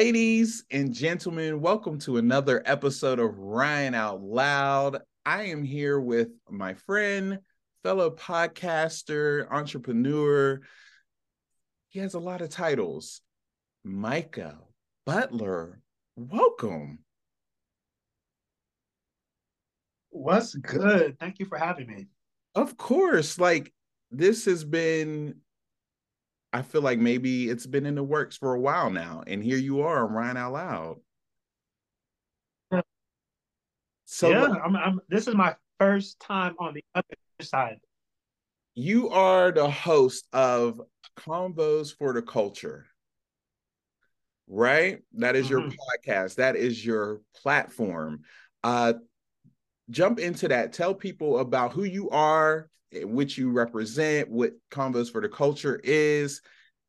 Ladies and gentlemen, welcome to another episode of Rian Out Loud. I am here with my friend, fellow podcaster, entrepreneur. He has a lot of titles. Micah Butler, welcome. What's good? Thank you for having me. Of course. Like, this has been I feel like maybe it's been in the works for a while now, and here you are on Rian Out Loud. So yeah, I'm, I'm, this is my first time on the other side. You are the host of Convos for the Culture, right? That is mm-hmm. your podcast. That is your platform. Uh, jump into that. Tell people about who you are, which you represent, what Convos for the Culture is.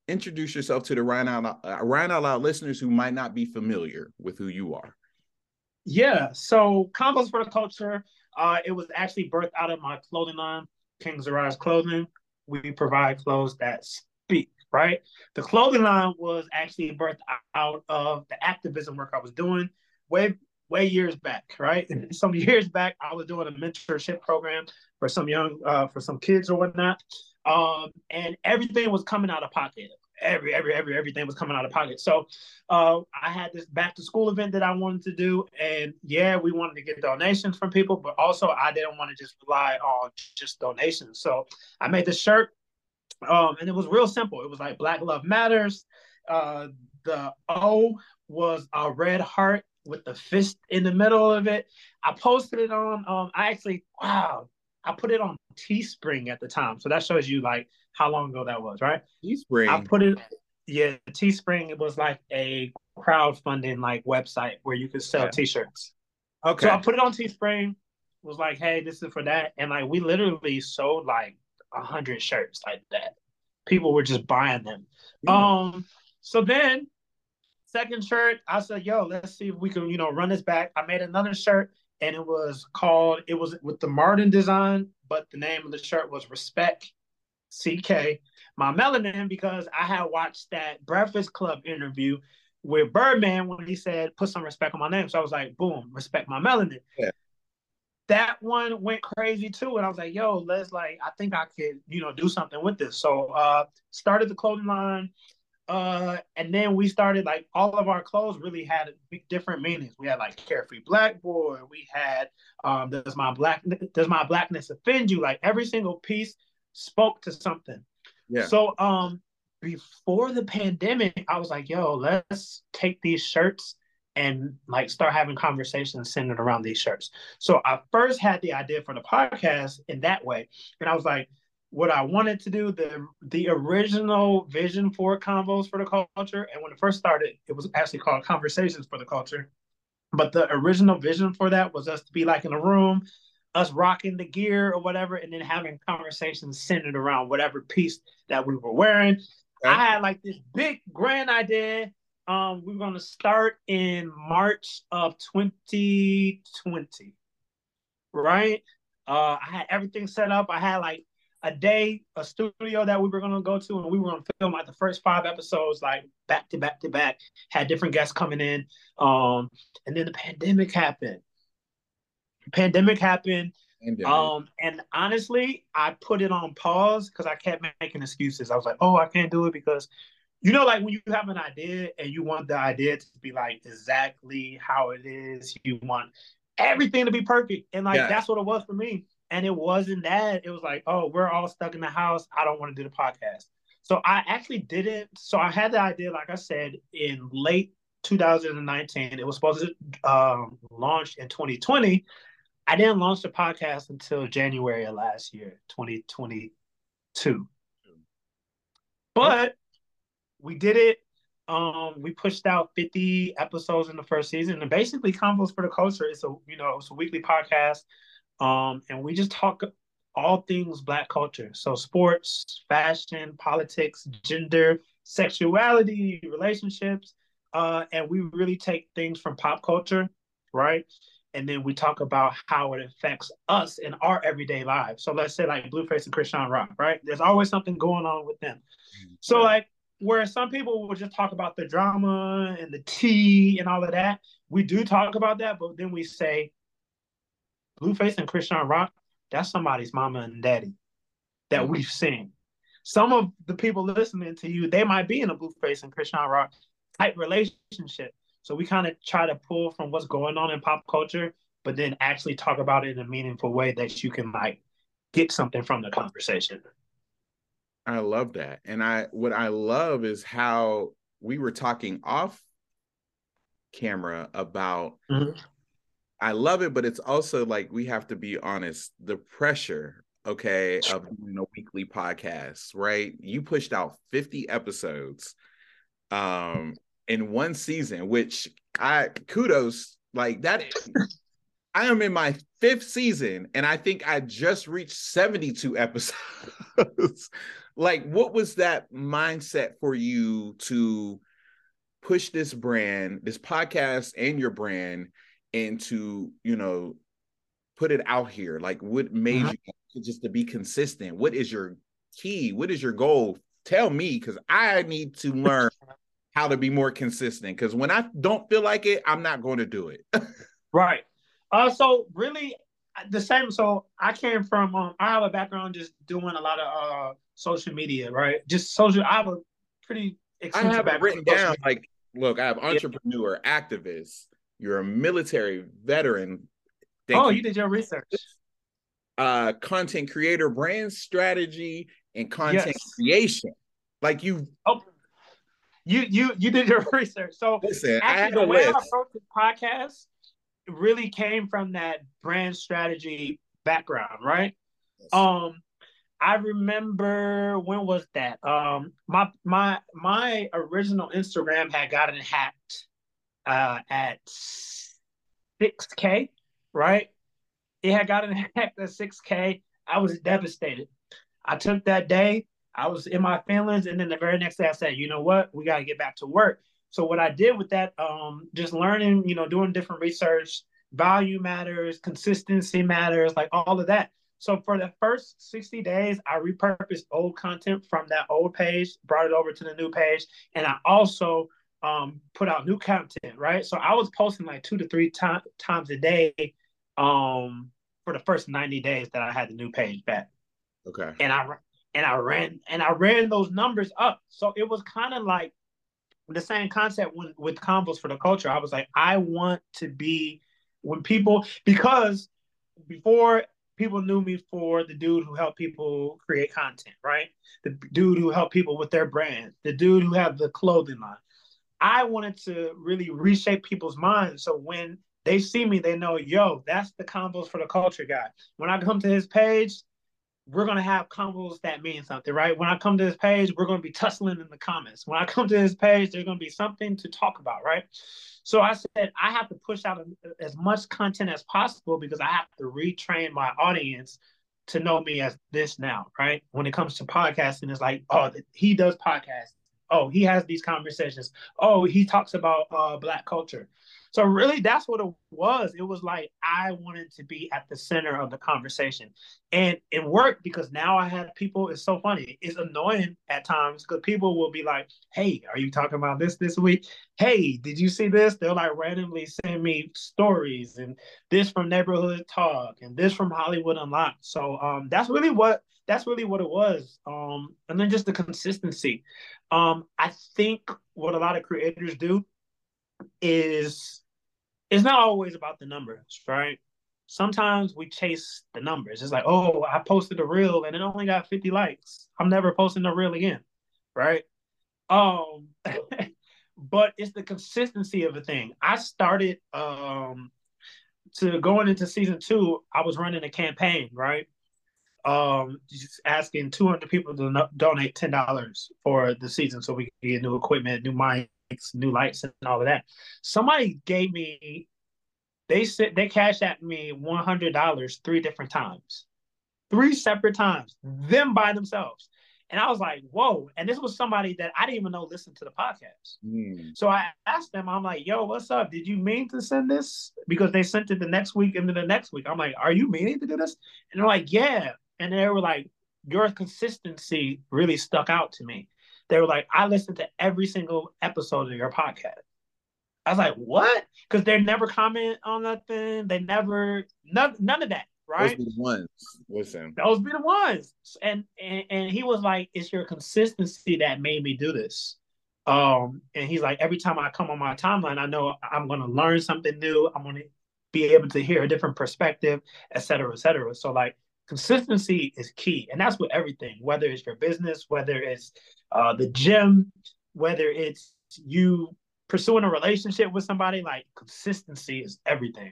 Introduce yourself to the Rian Out, Rian Out Loud listeners who might not be familiar with who you are. Yeah, so Convos for the Culture, uh, it was actually birthed out of my clothing line, King's Arise Clothing. We provide clothes that speak, right? The clothing line was actually birthed out of the activism work I was doing way way years back, right? Some years back, I was doing a mentorship program for some young, uh, for some kids or whatnot, um, and everything was coming out of pocket. Every, every, every, everything was coming out of pocket. So, uh, I had this back to school event that I wanted to do, and yeah, we wanted to get donations from people, but also I didn't want to just rely on just donations. So, I made the shirt, um, and it was real simple. It was like Black Love Matters. Uh, the O was a red heart with the fist in the middle of it. I posted it on. Um, I actually wow, I put it on Teespring at the time, so that shows you like how long ago that was, right? Teespring. I put it. Yeah, Teespring. It was like a crowdfunding like website where you could sell T-shirts. Okay. So I put it on Teespring. Was like, hey, this is for that, and like we literally sold like a hundred shirts like that. People were just buying them. Um. So then second shirt, I said, yo, let's see if we can, you know, run this back. I made another shirt and it was called, it was with the Martin design, but the name of the shirt was Respect CK, my melanin, because I had watched that Breakfast Club interview with Birdman when he said, put some respect on my name. So I was like, boom, respect my melanin. Yeah. That one went crazy too. And I was like, yo, let's like, I think I could, you know, do something with this. So uh started the clothing line uh, and then we started like all of our clothes really had different meanings. We had like carefree black boy. We had um, does my black does my blackness offend you? Like every single piece spoke to something. Yeah. So um, before the pandemic, I was like, yo, let's take these shirts and like start having conversations centered around these shirts. So I first had the idea for the podcast in that way, and I was like, what I wanted to do, the the original vision for Convos for the Culture, and when it first started, it was actually called Conversations for the Culture. But the original vision for that was us to be like in a room, us rocking the gear or whatever, and then having conversations centered around whatever piece that we were wearing. I had like this big grand idea. Um, we are gonna start in March of 2020. Right? Uh, I had everything set up. I had like a day, a studio that we were gonna go to, and we were gonna film like the first five episodes, like back to back to back. Had different guests coming in, um, and then the pandemic happened. pandemic happened, pandemic. um, and honestly, I put it on pause because I kept making excuses. I was like, "Oh, I can't do it because." You know, like when you have an idea and you want the idea to be like exactly how it is, you want everything to be perfect. And like yeah. that's what it was for me. And it wasn't that. It was like, oh, we're all stuck in the house. I don't want to do the podcast. So I actually didn't. So I had the idea, like I said, in late 2019. It was supposed to um, launch in 2020. I didn't launch the podcast until January of last year, 2022. But we did it. Um, we pushed out 50 episodes in the first season, and basically, Convos for the Culture is a you know it's a weekly podcast um, and we just talk all things Black culture. So, sports, fashion, politics, gender, sexuality, relationships. Uh, and we really take things from pop culture, right? And then we talk about how it affects us in our everyday lives. So let's say like Blueface and Chrisean Rock, right? There's always something going on with them. So like where some people will just talk about the drama and the tea and all of that. We do talk about that, but then we say Blueface and Chrisean Rock, that's somebody's mama and daddy that we've seen. Some of the people listening to you, they might be in a Blueface and Chrisean Rock type relationship. So we kind of try to pull from what's going on in pop culture, but then actually talk about it in a meaningful way that you can like get something from the conversation. I love that. And I what I love is how we were talking off camera about mm-hmm. I love it, but it's also like we have to be honest, the pressure, okay, of doing a weekly podcast, right? You pushed out 50 episodes um in one season, which I kudos like that. I am in my fifth season and I think I just reached 72 episodes. like, what was that mindset for you to push this brand, this podcast and your brand and to, you know, put it out here? Like, what made uh-huh. you just to be consistent? What is your key? What is your goal? Tell me because I need to learn how to be more consistent. Because when I don't feel like it, I'm not going to do it. right. Uh, so really, the same. So I came from. Um, I have a background just doing a lot of uh social media, right? Just social. I have a pretty. I have it written down. Like, look, I have entrepreneur, yeah. activist. You're a military veteran. Thank oh, you. you did your research. Uh, content creator, brand strategy, and content yes. creation. Like you. Oh, you you you did your research. So listen, actually, the way I approach this podcast really came from that brand strategy background, right? Yes. Um, I remember when was that? Um, my my my original Instagram had gotten hacked uh, at six k, right? It had gotten hacked at six k. I was devastated. I took that day. I was in my feelings, and then the very next day, I said, "You know what? We got to get back to work." So what I did with that, um, just learning, you know, doing different research, value matters, consistency matters, like all of that. So for the first 60 days, I repurposed old content from that old page, brought it over to the new page, and I also um, put out new content, right? So I was posting like two to three to- times a day um, for the first 90 days that I had the new page back. Okay. And I and I ran and I ran those numbers up. So it was kind of like the same concept when, with convos for the culture. I was like, I want to be when people because before people knew me for the dude who helped people create content, right? The dude who helped people with their brand, the dude who had the clothing line. I wanted to really reshape people's minds so when they see me, they know, yo, that's the convos for the culture guy. When I come to his page, we're gonna have convos that mean something, right? When I come to this page, we're gonna be tussling in the comments. When I come to this page, there's gonna be something to talk about, right? So I said I have to push out as much content as possible because I have to retrain my audience to know me as this now, right? When it comes to podcasting, it's like, oh, he does podcasts. Oh, he has these conversations. Oh, he talks about uh, black culture. So really, that's what it was. It was like I wanted to be at the center of the conversation, and it worked because now I had people. It's so funny. It's annoying at times because people will be like, "Hey, are you talking about this this week? Hey, did you see this?" They'll like randomly send me stories and this from neighborhood talk and this from Hollywood Unlocked. So um, that's really what that's really what it was. Um, and then just the consistency. Um, I think what a lot of creators do is it's not always about the numbers, right? Sometimes we chase the numbers. It's like, oh, I posted a reel and it only got 50 likes. I'm never posting a reel again, right? Um, but it's the consistency of a thing. I started um to going into season two, I was running a campaign, right? Um, just asking 200 people to no- donate $10 for the season so we could get new equipment, new mic, new lights, and all of that. Somebody gave me, they said they cashed at me one hundred dollars three different times, three separate times, them by themselves. And I was like, whoa. And this was somebody that I didn't even know listened to the podcast. Mm. So I asked them, I'm like, yo, what's up? Did you mean to send this? Because they sent it the next week and then the next week. I'm like, are you meaning to do this? And they're like, yeah. And they were like, your consistency really stuck out to me They were like, I listened to every single episode of your podcast. I was like, what? Because they never comment on nothing. They never none none of that. Right. Those be the ones. Listen. Those be the ones. And, and and he was like, it's your consistency that made me do this. Um, and he's like, every time I come on my timeline, I know I'm gonna learn something new. I'm gonna be able to hear a different perspective, et cetera, et cetera. So like consistency is key. And that's with everything, whether it's your business, whether it's uh, the gym, whether it's you pursuing a relationship with somebody, like consistency is everything.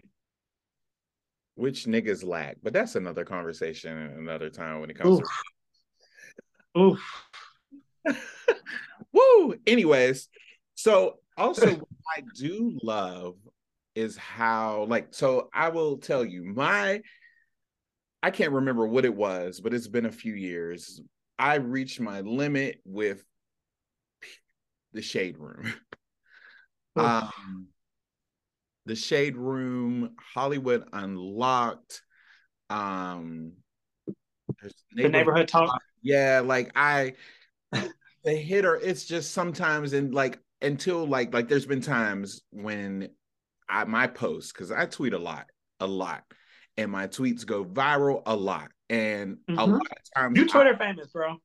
Which niggas lack, but that's another conversation another time when it comes Oof. to Oof. Woo. Anyways, so also what I do love is how like so I will tell you my I can't remember what it was, but it's been a few years. I reached my limit with the shade room. um, the shade room, Hollywood Unlocked, um, neighborhood the neighborhood talk. Yeah, like I, the hitter. It's just sometimes and like until like like there's been times when I my post because I tweet a lot, a lot, and my tweets go viral a lot, and mm-hmm. a lot of times you Twitter I, famous, bro.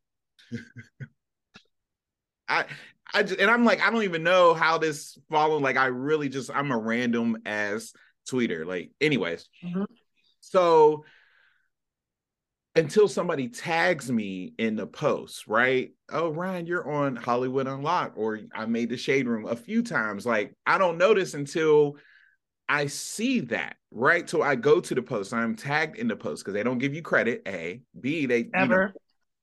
I I just, and I'm like, I don't even know how this followed. Like, I really just, I'm a random ass tweeter. Like, anyways. Mm-hmm. So until somebody tags me in the post, right? Oh, Rian, you're on Hollywood Unlocked, or I made the shade room a few times. Like, I don't notice until I see that, right? So I go to the post, I'm tagged in the post because they don't give you credit. A, B, they ever. You know,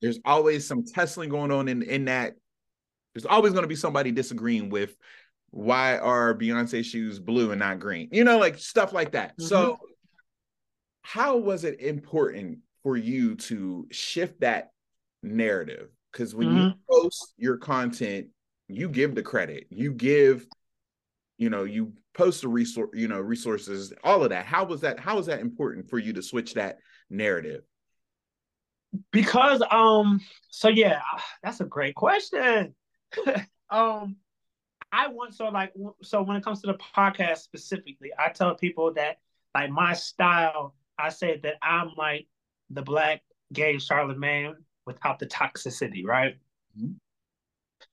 there's always some tussling going on in in that there's always going to be somebody disagreeing with why are Beyonce shoes blue and not green? You know, like stuff like that. Mm-hmm. So, how was it important for you to shift that narrative? Because when mm-hmm. you post your content, you give the credit, you give, you know, you post the resource, you know, resources, all of that. How was that? How was that important for you to switch that narrative? Because um, so yeah, that's a great question. um, I want so like so when it comes to the podcast specifically, I tell people that like my style, I say that I'm like the black gay Charlemagne without the toxicity, right? Mm-hmm.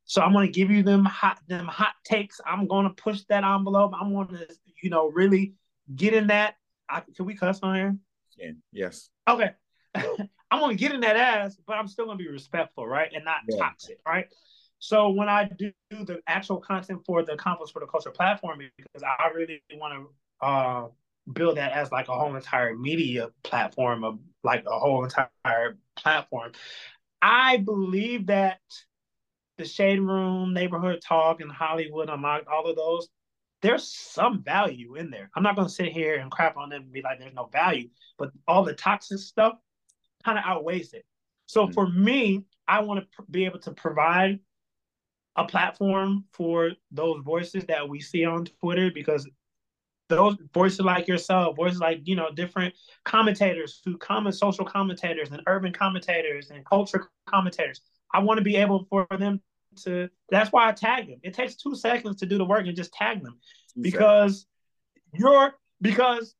So I'm gonna give you them hot them hot takes. I'm gonna push that envelope. I'm gonna you know really get in that. I, can we cuss on here? Yeah. Yes. Okay. I'm gonna get in that ass, but I'm still gonna be respectful, right, and not yeah. toxic, right? So when I do the actual content for the Convos for the Culture platform, because I really want to uh, build that as like a whole entire media platform of like a whole entire platform. I believe that the Shade Room, Neighborhood Talk, and Hollywood Unlocked, all of those, there's some value in there. I'm not going to sit here and crap on them and be like, there's no value, but all the toxic stuff kind of outweighs it. So mm-hmm. for me, I want to pr- be able to provide a platform for those voices that we see on Twitter because those voices like yourself, voices like you know different commentators who comment social commentators and urban commentators and culture commentators. I want to be able for them to. That's why I tag them. It takes two seconds to do the work and just tag them because you're because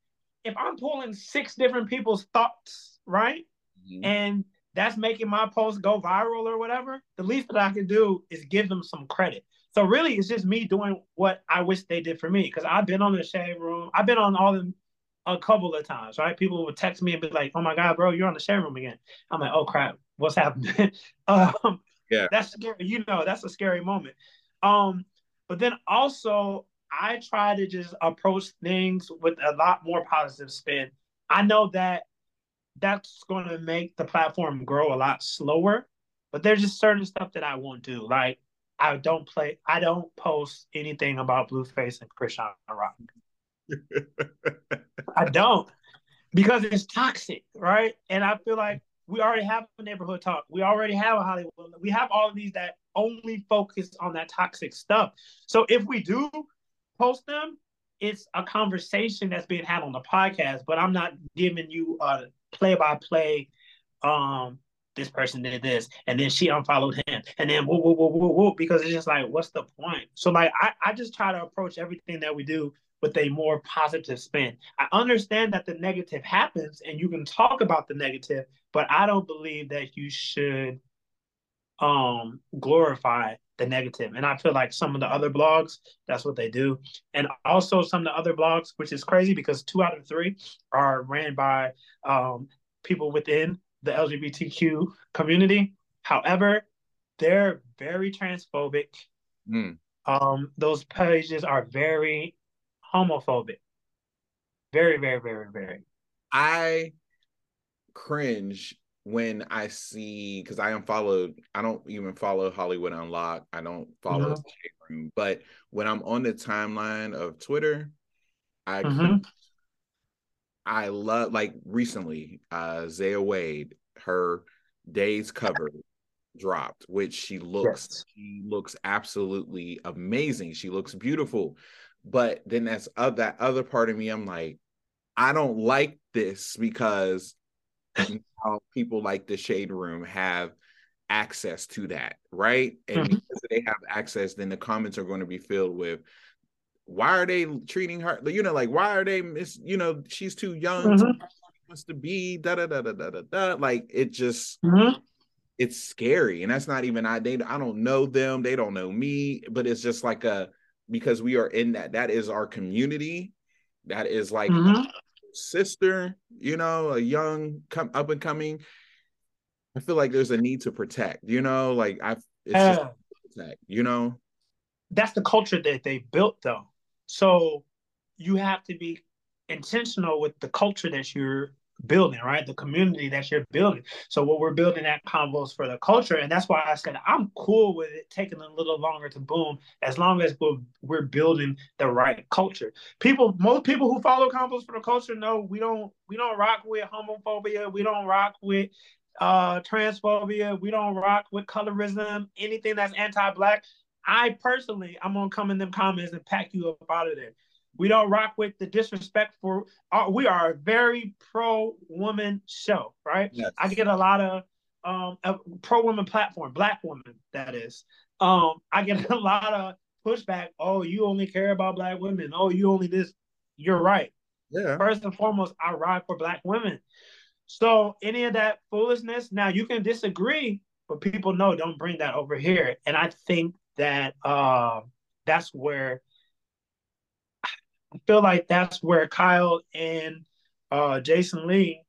if I'm pulling six different people's thoughts, right, mm-hmm. and that's making my post go viral or whatever, the least that I can do is give them some credit. So really, it's just me doing what I wish they did for me because I've been on the shade room. I've been on all them a couple of times, right? People would text me and be like, "Oh my god, bro, you're on the shade room again." I'm like, "Oh crap, what's happening?" um, yeah, that's scary. You know, that's a scary moment. Um, but then also, I try to just approach things with a lot more positive spin. I know that that's going to make the platform grow a lot slower. But there's just certain stuff that I won't do. Like I don't play, I don't post anything about Blueface and Chrisean Rock. I don't because it's toxic, right? And I feel like we already have a neighborhood talk. We already have a Hollywood. We have all of these that only focus on that toxic stuff. So if we do post them, it's a conversation that's being had on the podcast, but I'm not giving you a play by play um this person did this, and then she unfollowed him, and then whoop, whoop, whoop, whoop, whoop, because it's just like, what's the point? So like, I, I just try to approach everything that we do with a more positive spin. I understand that the negative happens, and you can talk about the negative, but I don't believe that you should um glorify the negative. And I feel like some of the other blogs, that's what they do. And also some of the other blogs, which is crazy because two out of three are ran by um, people within the LGBTQ community. However, they're very transphobic. Mm. Um, those pages are very homophobic. Very, very, very, very. I cringe when I see because I unfollowed, I don't even follow Hollywood Unlocked. I don't follow mm-hmm. Room, but when I'm on the timeline of Twitter, I mm-hmm. I love like recently, uh Zaya Wade, her Dazed cover dropped, which she looks yes. she looks absolutely amazing. She looks beautiful. But then that's uh, that other part of me, I'm like, I don't like this because how people like the shade room have access to that, right? And mm-hmm. because they have access, then the comments are going to be filled with why are they treating her? You know, like why are they miss? You know, she's too young. Mm-hmm. wants to be da da da da da da da. Like it just. Mm-hmm. It's scary, and that's not even I. They I don't know them. They don't know me. But it's just like a because we are in that. That is our community. That is like mm-hmm sister, you know, a young come up and coming, I feel like there's a need to protect, you know, like I've it's uh, just protect, you know. That's the culture that they built though. So you have to be intentional with the culture that you're building, right? The community that you're building. So what we're building at Convos for the culture, and that's why I said I'm cool with it taking a little longer to boom, as long as we're, we're building the right culture. People, most people who follow Convos for the culture know we don't we don't rock with homophobia, we don't rock with uh transphobia, we don't rock with colorism, anything that's anti-black. I personally, I'm gonna come in them comments and pack you up out of there. We don't rock with the disrespect for. Uh, we are a very pro woman show, right? Yes. I get a lot of um a pro woman platform, black woman that is. Um, I get a lot of pushback. Oh, you only care about black women. Oh, you only this. You're right. Yeah. First and foremost, I ride for black women. So any of that foolishness, now you can disagree, but people know don't bring that over here. And I think that uh, that's where I feel like that's where Kyle and uh, Jason Lee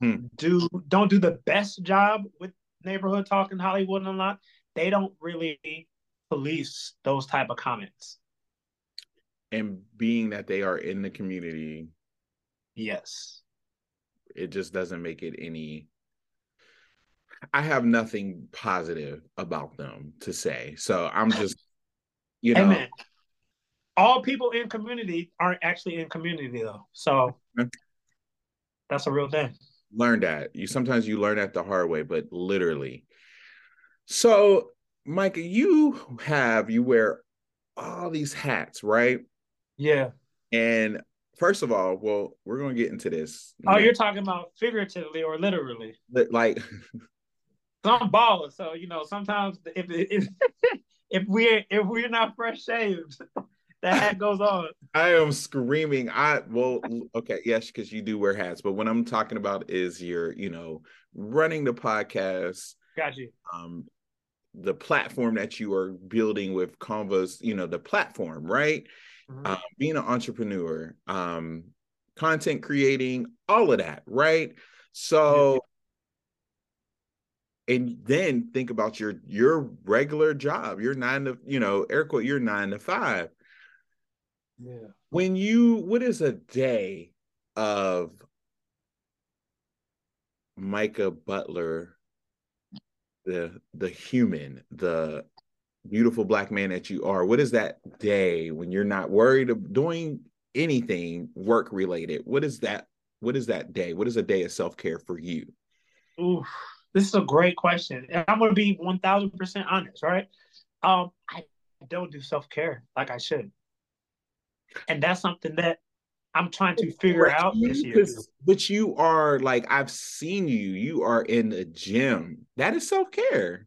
hmm. do don't do the best job with neighborhood talk in Hollywood Unlocked. They don't really police those type of comments. And being that they are in the community, yes, it just doesn't make it any. I have nothing positive about them to say, so I'm just, you know. Amen all people in community aren't actually in community though. So that's a real thing. Learn that. You sometimes you learn that the hard way, but literally. So, Micah, you have you wear all these hats, right? Yeah. And first of all, well, we're gonna get into this. Oh, you're talking about figuratively or literally? Like, I'm baller, so you know sometimes if if if we if we're not fresh shaved, the hat goes on. I am screaming. I well, okay, yes, because you do wear hats, but what I'm talking about is your, you know, running the podcast. Got you. Um, the platform that you are building with Convos, you know, the platform, right? Mm-hmm. Um, being an entrepreneur, um, content creating, all of that, right? So and then think about your your regular job your nine to you know air quote your nine to five yeah. When you, what is a day of Micah Butler, the the human, the beautiful black man that you are? What is that day when you're not worried of doing anything work related? What is that? What is that day? What is a day of self care for you? Ooh, this is a great question, and I'm going to be one thousand percent honest. Right? Um, I don't do self care like I should and that's something that I'm trying to figure out this year. But you are like I've seen you. You are in the gym. That is self care.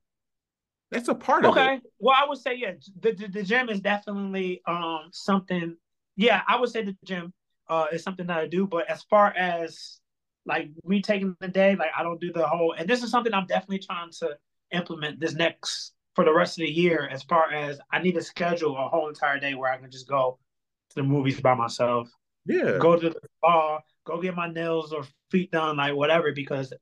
That's a part okay. of it. Okay. Well, I would say yeah. The, the, the gym is definitely um something. Yeah, I would say the gym uh is something that I do. But as far as like me taking the day, like I don't do the whole. And this is something I'm definitely trying to implement this next for the rest of the year. As far as I need to schedule a whole entire day where I can just go to the movies by myself yeah. Go to the spa, go get my nails or feet done, like whatever, because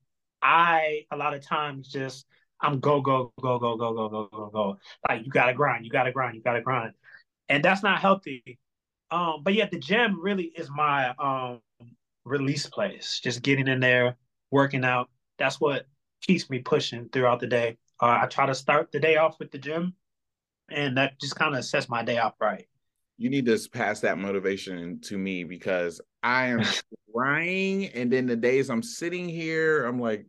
I a lot of times just I'm go, go, go, go, go, go, go, go, go. Like you gotta grind, you gotta grind, you gotta grind. And that's not healthy. Um, but yeah, the gym really is my um release place. Just getting in there, working out. That's what keeps me pushing throughout the day. Uh, I try to start the day off with the gym, and that just kind of sets my day off right you need to pass that motivation to me because I am trying, and then the days I'm sitting here, I'm like,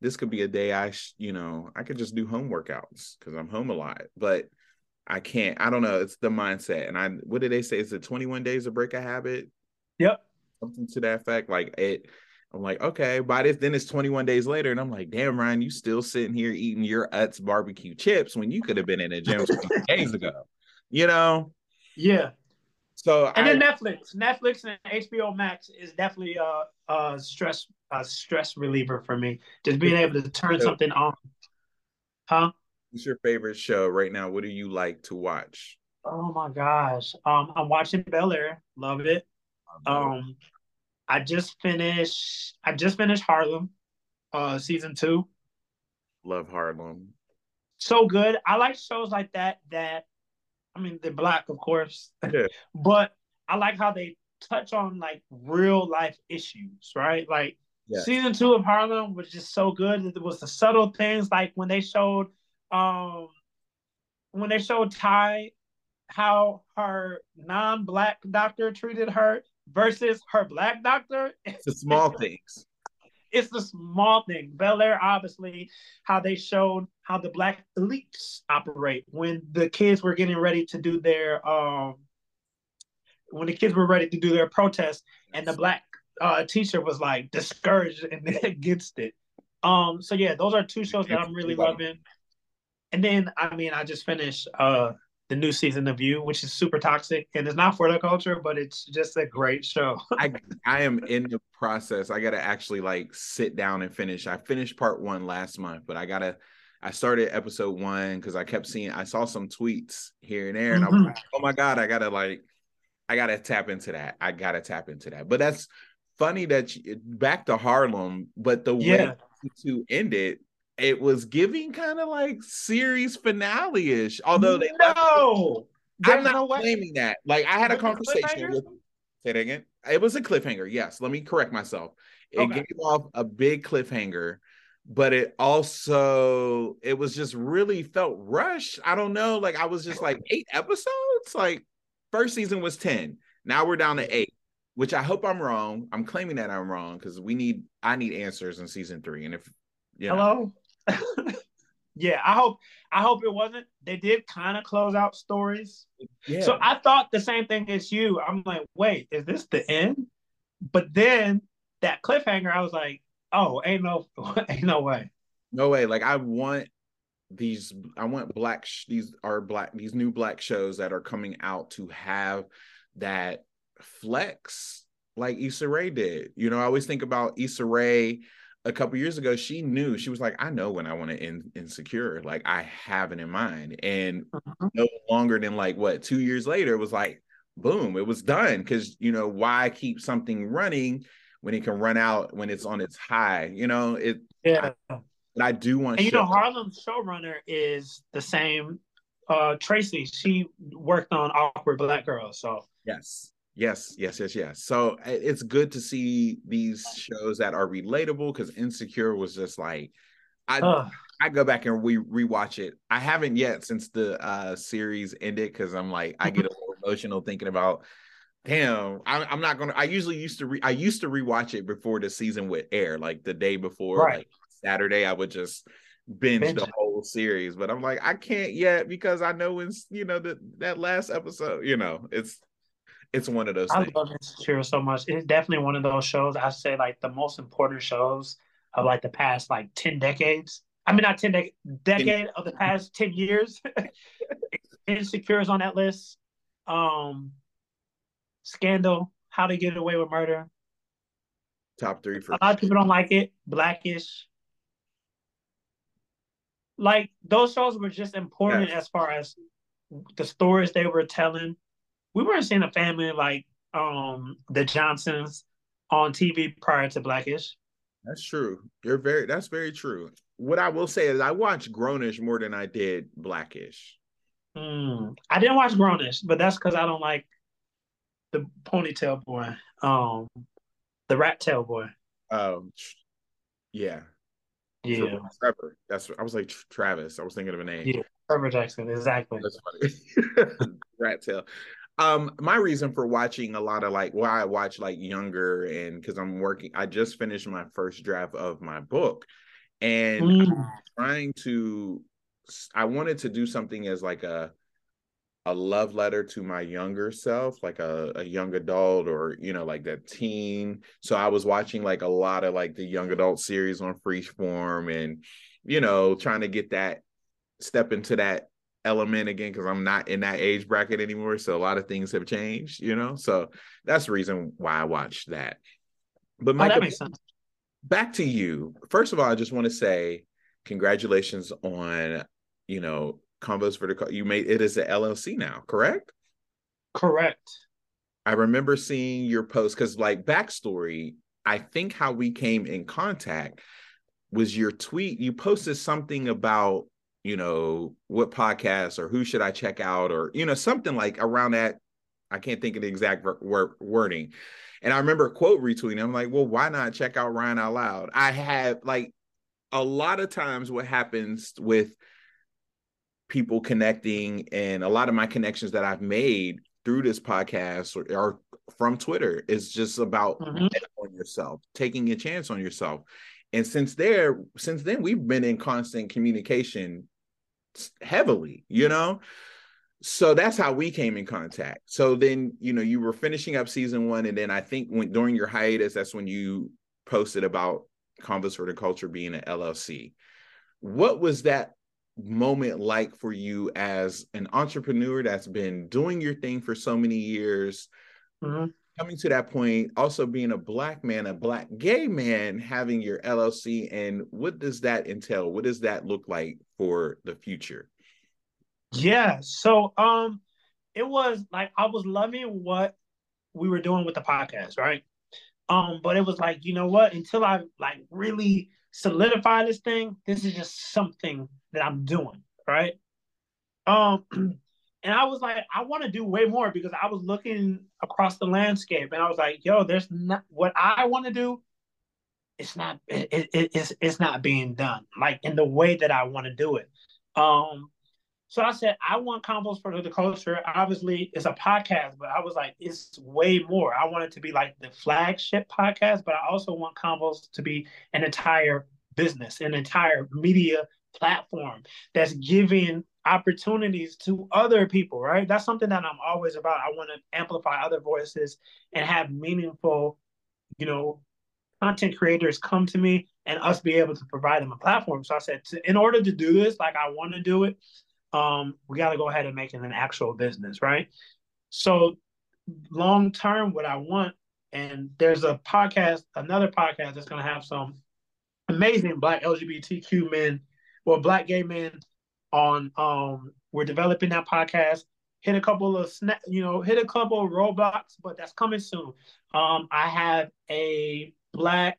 this could be a day I, sh- you know, I could just do home workouts because I'm home a lot, but I can't. I don't know. It's the mindset, and I. What did they say? Is it 21 days to break a habit? Yep. Something to that effect. Like it. I'm like, okay, by this, then it's 21 days later, and I'm like, damn, Rian, you still sitting here eating your Utz barbecue chips when you could have been in a gym days ago. You know, yeah. So and I, then Netflix, Netflix and HBO Max is definitely a, a stress a stress reliever for me. Just being able to turn so, something on. Huh? What's your favorite show right now? What do you like to watch? Oh my gosh. Um, I'm watching Bel Air. Love it. Um, I just finished. I just finished Harlem, uh, season two. Love Harlem. So good. I like shows like that that I mean, they're black, of course. Yeah. but I like how they touch on like real life issues, right? Like yeah. season two of Harlem was just so good. It was the subtle things like when they showed um when they showed Ty how her non-black doctor treated her versus her black doctor. It's the small things it's the small thing. Bel Air, obviously, how they showed how the black elites operate when the kids were getting ready to do their um when the kids were ready to do their protest and the black uh teacher was like discouraged and against it. Um so yeah, those are two shows that I'm really loving. And then I mean I just finished uh the new season of You, which is super toxic and it's not for the culture, but it's just a great show. I I am in the process. I gotta actually like sit down and finish. I finished part one last month, but I gotta I started episode one because I kept seeing I saw some tweets here and there, and mm-hmm. I was like, oh my god, I gotta like I gotta tap into that. I gotta tap into that. But that's funny that you, back to Harlem, but the yeah. way to end it it was giving kind of like series finale ish. Although they no, I'm not no claiming that. Like I had a conversation with. Say it again. It was a cliffhanger. Yes, let me correct myself. It okay. gave off a big cliffhanger, but it also it was just really felt rushed. I don't know. Like I was just like eight episodes. Like first season was ten. Now we're down to eight which I hope I'm wrong. I'm claiming that I'm wrong because we need I need answers in season three. And if you know, hello, yeah, I hope I hope it wasn't. They did kind of close out stories. Yeah. So I thought the same thing as you. I'm like, wait, is this the end? But then that cliffhanger, I was like, oh, ain't no, ain't no way. No way. Like I want these. I want black. Sh- these are black. These new black shows that are coming out to have that flex like Issa Rae did. You know, I always think about Issa Rae a couple years ago, she knew she was like, I know when I want to end insecure. Like I have it in mind. And uh-huh. no longer than like what two years later, it was like, boom, it was done. Cause you know, why keep something running when it can run out when it's on its high? You know, it yeah. I, but I do want and you know, Harlem's showrunner is the same uh Tracy. She worked on Awkward Black Girls. So yes. Yes, yes, yes, yes. So it's good to see these shows that are relatable because Insecure was just like I I go back and we rewatch it. I haven't yet since the uh series ended because I'm like I get a little emotional thinking about damn I, am not gonna I usually used to re, I used to rewatch it before the season would air like the day before right. like Saturday I would just binge, binge the whole series but I'm like I can't yet because I know when you know that that last episode you know it's it's one of those. I things. love Insecure so much. It's definitely one of those shows. I say like the most important shows of like the past like ten decades. I mean, not ten de- decade of the past ten years. Insecure is on that list. Um, Scandal, How to Get Away with Murder. Top three for a lot of people don't like it. Blackish. Like those shows were just important as far as the stories they were telling. We weren't seeing a family like um the Johnsons on TV prior to Blackish. That's true. You're very that's very true. What I will say is I watched Grownish more than I did Blackish. Mm, I didn't watch Grownish, but that's because I don't like the ponytail boy. Um the rat tail boy. Um yeah. Yeah. Trevor. That's I was like Travis. I was thinking of a name. Yeah. Trevor Jackson, exactly. That's funny. rat tail. Um, my reason for watching a lot of like why I watch like younger and because I'm working, I just finished my first draft of my book and mm. trying to I wanted to do something as like a a love letter to my younger self, like a, a young adult or you know, like that teen. So I was watching like a lot of like the young adult series on Freeform and you know, trying to get that step into that element again because I'm not in that age bracket anymore. So a lot of things have changed, you know. So that's the reason why I watched that. But Mike, oh, back to you. First of all, I just want to say congratulations on you know convos for the you made it as an LLC now, correct? Correct. I remember seeing your post because like backstory, I think how we came in contact was your tweet. You posted something about you know, what podcast or who should I check out or, you know, something like around that. I can't think of the exact wor- wording. And I remember quote retweeting. I'm like, well, why not check out Rian Out Loud? I have like a lot of times what happens with people connecting and a lot of my connections that I've made through this podcast or, or from Twitter is just about mm-hmm. on yourself, taking a chance on yourself. And since there, since then, we've been in constant communication heavily, you know? So that's how we came in contact. So then, you know, you were finishing up season one. And then I think when during your hiatus, that's when you posted about Convos for the Culture being an LLC. What was that moment like for you as an entrepreneur that's been doing your thing for so many years? Mm-hmm. Coming to that point, also being a black man, a black gay man, having your LLC, and what does that entail? What does that look like for the future? Yeah. So um it was like I was loving what we were doing with the podcast, right? Um, but it was like, you know what, until I like really solidify this thing, this is just something that I'm doing, right? Um and I was like, I want to do way more because I was looking across the landscape and I was like, yo, there's not what I want to do it's not it, it, it's it's not being done like in the way that I want to do it. Um, so I said I want Convos for the culture. Obviously, it's a podcast, but I was like, it's way more. I want it to be like the flagship podcast, but I also want Convos to be an entire business, an entire media platform that's giving opportunities to other people, right? That's something that I'm always about. I want to amplify other voices and have meaningful, you know, content creators come to me and us be able to provide them a platform. So I said, to, in order to do this, like I want to do it, um, we got to go ahead and make it an actual business, right? So long term, what I want, and there's a podcast, another podcast that's going to have some amazing Black LGBTQ men, well, Black gay men on. Um, we're developing that podcast. Hit a couple of snap, you know, hit a couple of roadblocks, but that's coming soon. Um, I have a black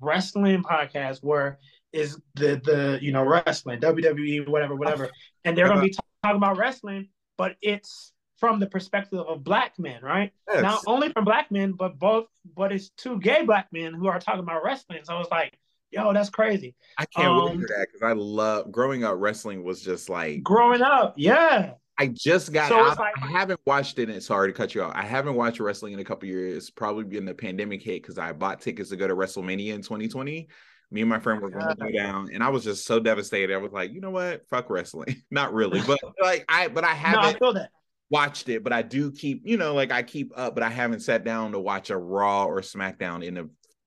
wrestling podcast where is the the you know wrestling WWE whatever whatever and they're gonna be talking about wrestling but it's from the perspective of black men right yes. not only from black men but both but it's two gay black men who are talking about wrestling so it's like yo that's crazy I can't um, wait for that because I love growing up wrestling was just like growing up yeah I just got so out. Like, I haven't watched it. And sorry to cut you off. I haven't watched wrestling in a couple years. Probably been the pandemic hit because I bought tickets to go to WrestleMania in 2020. Me and my friend were going to go down, and I was just so devastated. I was like, you know what? Fuck wrestling. Not really, but like I, but I haven't. No, I watched it, but I do keep, you know, like I keep up, but I haven't sat down to watch a Raw or SmackDown in a,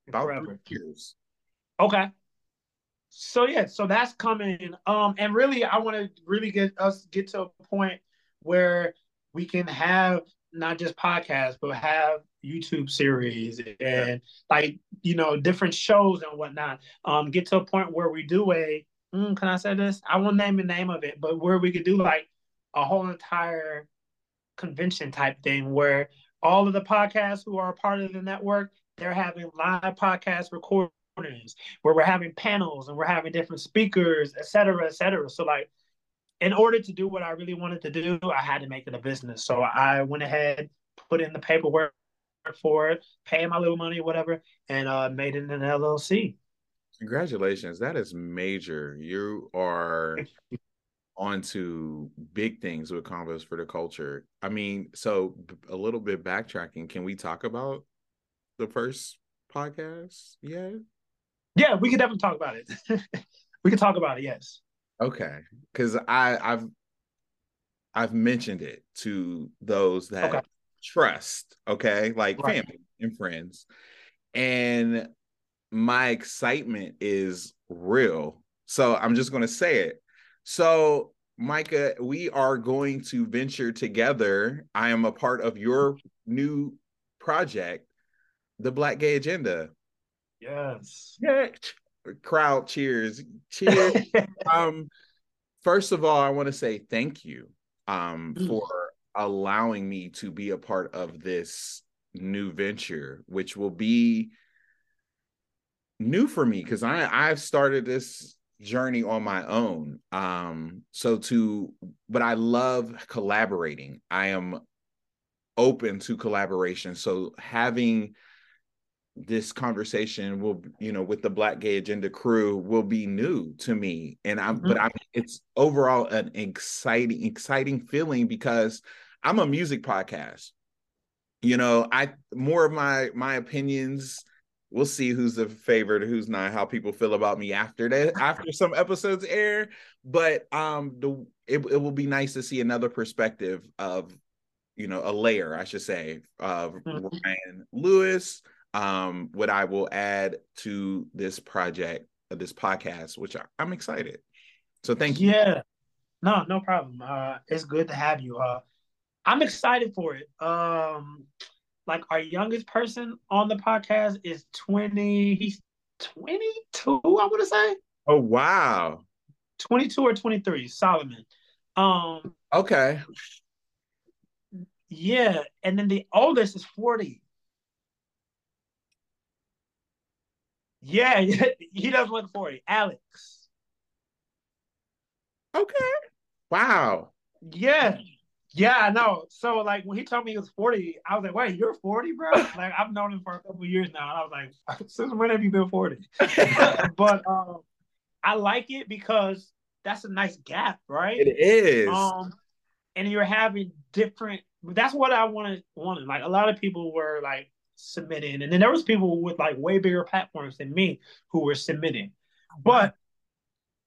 about years. Okay. So yeah, so that's coming. Um, and really, I want to really get us get to a point where we can have not just podcasts, but have YouTube series and like you know different shows and whatnot. Um, get to a point where we do a. Mm, can I say this? I won't name the name of it, but where we could do like a whole entire convention type thing where all of the podcasts who are a part of the network they're having live podcast where we're having panels and we're having different speakers, et cetera, et cetera. So like in order to do what I really wanted to do, I had to make it a business. So I went ahead, put in the paperwork for it, paying my little money, whatever, and uh, made it an LLC. Congratulations. That is major. You are onto big things with Convos for the culture. I mean, so a little bit backtracking, can we talk about the first podcast Yeah, Yeah, we can definitely talk about it. we can talk about it, yes. Okay. Cause I I've I've mentioned it to those that okay. trust, okay, like right. family and friends. And my excitement is real. So I'm just going to say it. So, Micah, we are going to venture together. I am a part of your new project, the Black Gay Agenda. Yes. Yeah. Crowd cheers. Cheers. um, first of all, I want to say thank you um mm. for allowing me to be a part of this new venture, which will be new for me because I I've started this journey on my own. Um, so to, but I love collaborating. I am open to collaboration. So having this conversation will, you know, with the Black Gay Agenda crew will be new to me. And I'm, mm-hmm. but I it's overall an exciting, exciting feeling because I'm a music podcast. You know, I more of my my opinions we'll see who's the favorite, who's not, how people feel about me after that, after some episodes air. But um, the it, it will be nice to see another perspective of, you know, a layer, I should say, of mm-hmm. Rian-Louis. Um, what I will add to this project, uh, this podcast, which I, I'm excited. So thank you. Yeah, no, no problem. Uh, it's good to have you. Uh, I'm excited for it. Um, like our youngest person on the podcast is 20 he's 22 i want to say oh wow 22 or 23 solomon um okay yeah and then the oldest is 40 yeah he does look 40 alex okay wow yeah yeah, I know. So like when he told me he was 40, I was like, wait, you're 40, bro? like I've known him for a couple years now. And I was like, since when have you been 40? but um I like it because that's a nice gap, right? It is. Um and you're having different that's what I wanted wanted. Like a lot of people were like submitting, and then there was people with like way bigger platforms than me who were submitting. But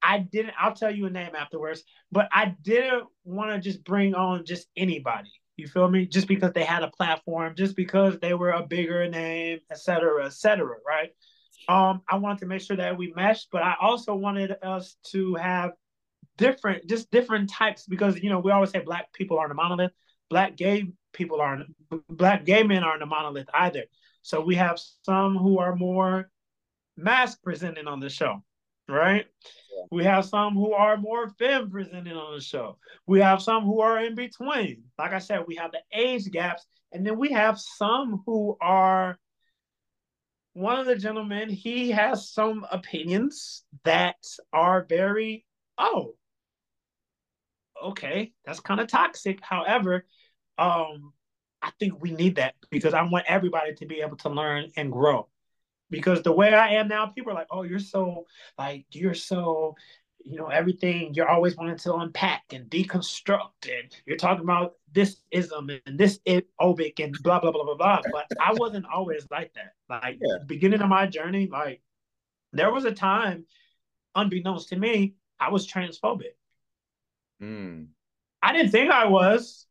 I didn't, I'll tell you a name afterwards, but I didn't want to just bring on just anybody. You feel me? Just because they had a platform, just because they were a bigger name, et cetera, et cetera, right? Um, I wanted to make sure that we meshed, but I also wanted us to have different, just different types because you know we always say black people aren't a monolith, black gay people aren't, black gay men aren't a monolith either. So we have some who are more masc presenting on the show, right? We have some who are more femme presented on the show. We have some who are in between. Like I said, we have the age gaps, and then we have some who are. One of the gentlemen, he has some opinions that are very, oh, okay, that's kind of toxic. However, um, I think we need that because I want everybody to be able to learn and grow because the way I am now, people are like, "Oh, you're so like you're so." You know everything. You're always wanting to unpack and deconstruct, and you're talking about this ism and this it obic and blah blah blah blah blah. But I wasn't always like that. Like yeah. beginning of my journey, like there was a time, unbeknownst to me, I was transphobic. Mm. I didn't think I was.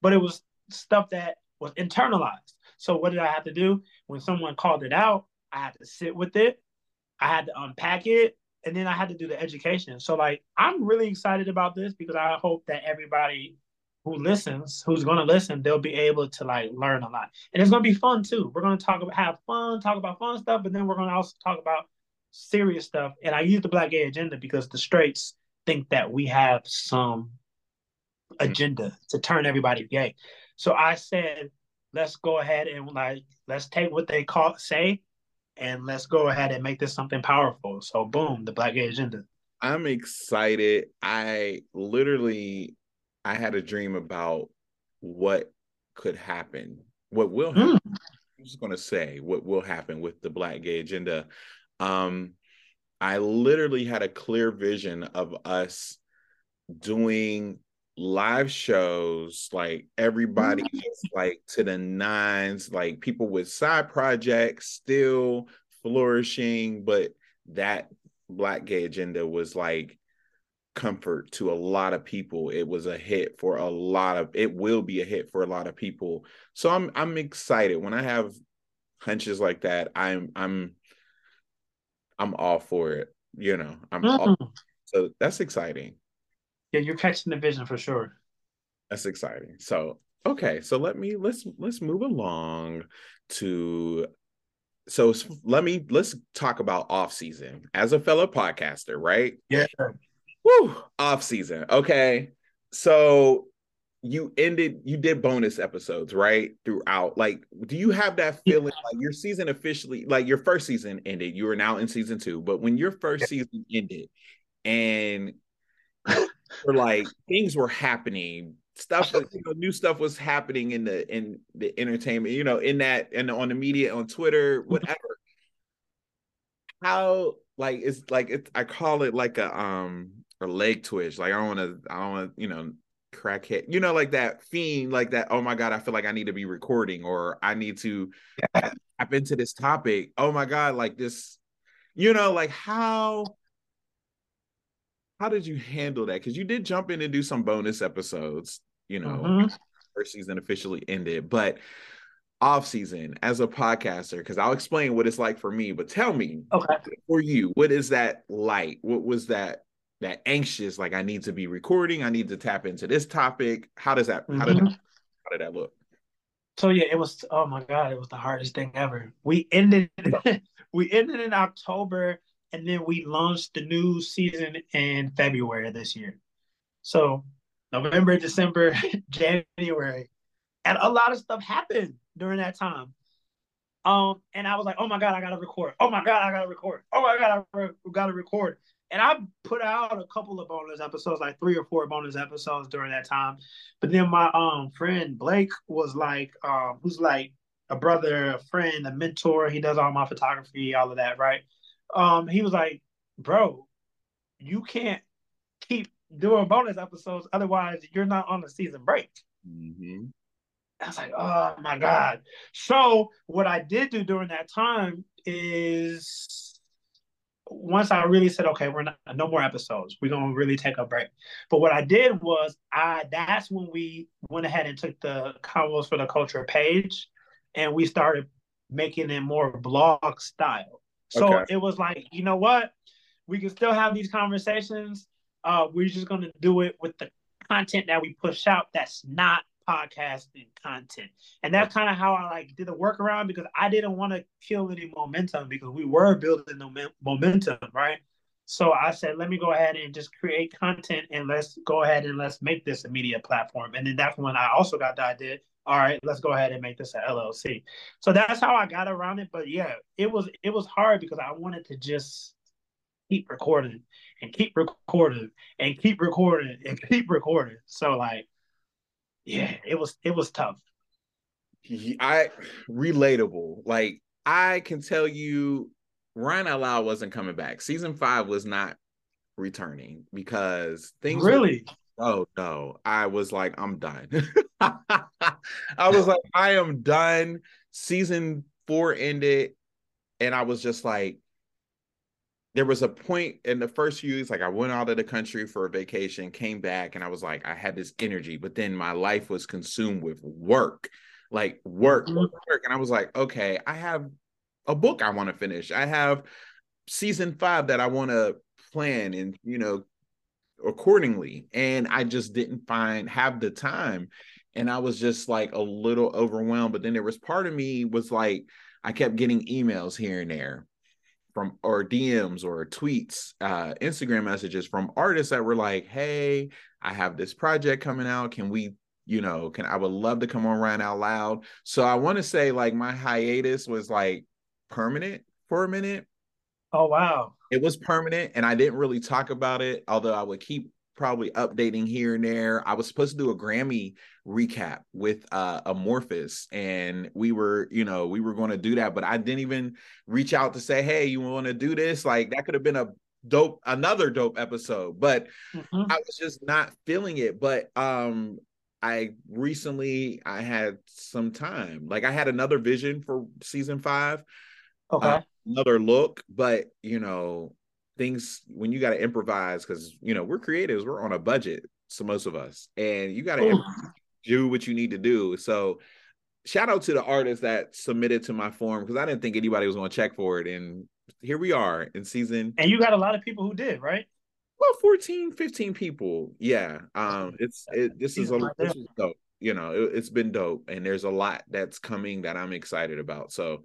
But it was stuff that was internalized. So what did I have to do when someone called it out? I had to sit with it. I had to unpack it, and then I had to do the education. So like I'm really excited about this because I hope that everybody who listens, who's to listen, they'll be able to like learn a lot, and it's to be fun too. We're to talk about have fun, talk about fun stuff, but then we're to also talk about serious stuff. And I use the Black Gay Agenda because the straights think that we have some agenda to turn everybody gay. So I said, let's go ahead and like let's take what they call say and let's go ahead and make this something powerful. So boom, the Black Gay Agenda. I'm excited. I literally I had a dream about what could happen, what will happen. Mm. I'm just gonna say what will happen with the Black Gay Agenda. Um, I literally had a clear vision of us doing live shows like everybody like to the nines like people with side projects still flourishing but that black gay agenda was like comfort to a lot of people. It was a hit for a lot of it will be a hit for a lot of people. So i'm i'm excited. When i have hunches like that i'm i'm i'm all for it you know i'm mm. all, so that's exciting yeah, you're catching the vision for sure. That's exciting. So okay, so let me let's let's move along to so let me let's talk about off season as a fellow podcaster, right? Yeah. Woo, off season. Okay. So you ended you did bonus episodes right throughout like do you have that feeling yeah. like your season officially like your first season ended you are now in season two but when your first yeah. season ended and or like things were happening stuff you know, new stuff was happening in the in the entertainment you know in that and on the media on twitter mm-hmm. whatever how like it's like it's i call it like a um a leg twitch like i don't want to i don't want to you know crackhead you know like that fiend like that oh my god i feel like i need to be recording or i need to tap into this topic oh my god like this you know like how how did you handle that? Because you did jump in and do some bonus episodes, you know, mm-hmm. first season officially ended, but off season as a podcaster, because I'll explain what it's like for me, but tell me okay. for you, what is that like? What was that that anxious? Like I need to be recording, I need to tap into this topic. How does that mm-hmm. how did that, how did that look? So yeah, it was oh my god, it was the hardest thing ever. We ended we ended in October and then we launched the new season in February of this year. So November, December, January, and a lot of stuff happened during that time. Um, and I was like, oh my god, I gotta record. Oh my god, I gotta record. Oh my god, I re- gotta record. And I put out a couple of bonus episodes, like three or four bonus episodes during that time. But then my um friend Blake was like, um, who's like a brother, a friend, a mentor. He does all my photography, all of that, right? Um, he was like, bro, you can't keep doing bonus episodes, otherwise you're not on the season break. Mm-hmm. I was like, oh my God. So what I did do during that time is once I really said, okay, we're not no more episodes. We're gonna really take a break. But what I did was I that's when we went ahead and took the Convos for the Culture page and we started making it more blog style. So okay. it was like, you know what? We can still have these conversations. Uh, we're just going to do it with the content that we push out that's not podcasting content. And that's kind of how I like did the workaround because I didn't want to kill any momentum because we were building the momentum, right? So I said, let me go ahead and just create content and let's go ahead and let's make this a media platform. And then that's when I also got the idea all right, let's go ahead and make this an LLC. So that's how I got around it. But yeah, it was it was hard because I wanted to just keep recording and keep recording and keep recording and keep recording. So like, yeah, it was it was tough. I relatable. Like I can tell you, Rian Loud wasn't coming back. Season five was not returning because things really. Oh no, I was like, I'm done. I was like, I am done. Season four ended, and I was just like, there was a point in the first few years, like I went out of the country for a vacation, came back, and I was like, I had this energy, but then my life was consumed with work, like work, mm-hmm. work, work. And I was like, okay, I have a book I want to finish. I have season five that I want to plan and, you know, accordingly. And I just didn't find have the time. And I was just like a little overwhelmed. But then there was part of me was like, I kept getting emails here and there from or DMs or tweets, uh, Instagram messages from artists that were like, "Hey, I have this project coming out. Can we, you know, can I would love to come on Rian Out Loud." So I want to say like my hiatus was like permanent for a minute. Oh wow. It was permanent and I didn't really talk about it, although I would keep probably updating here and there. I was supposed to do a Grammy recap with uh Amorphous and we were, you know, we were going to do that, but I didn't even reach out to say, "Hey, you want to do this?" Like that could have been a dope another dope episode, but mm-hmm. I was just not feeling it, but um I recently I had some time. Like I had another vision for season 5. Okay. Uh, another look, but you know, things when you got to improvise because you know we're creatives we're on a budget so most of us and you got to do what you need to do. So shout out to the artists that submitted to my form because i didn't think anybody was going to check for it and here we are in season and you got a lot of people who did right? Well 14 15 people yeah um it's it, this is a this is dope you know it, it's been dope and there's a lot that's coming that i'm excited about so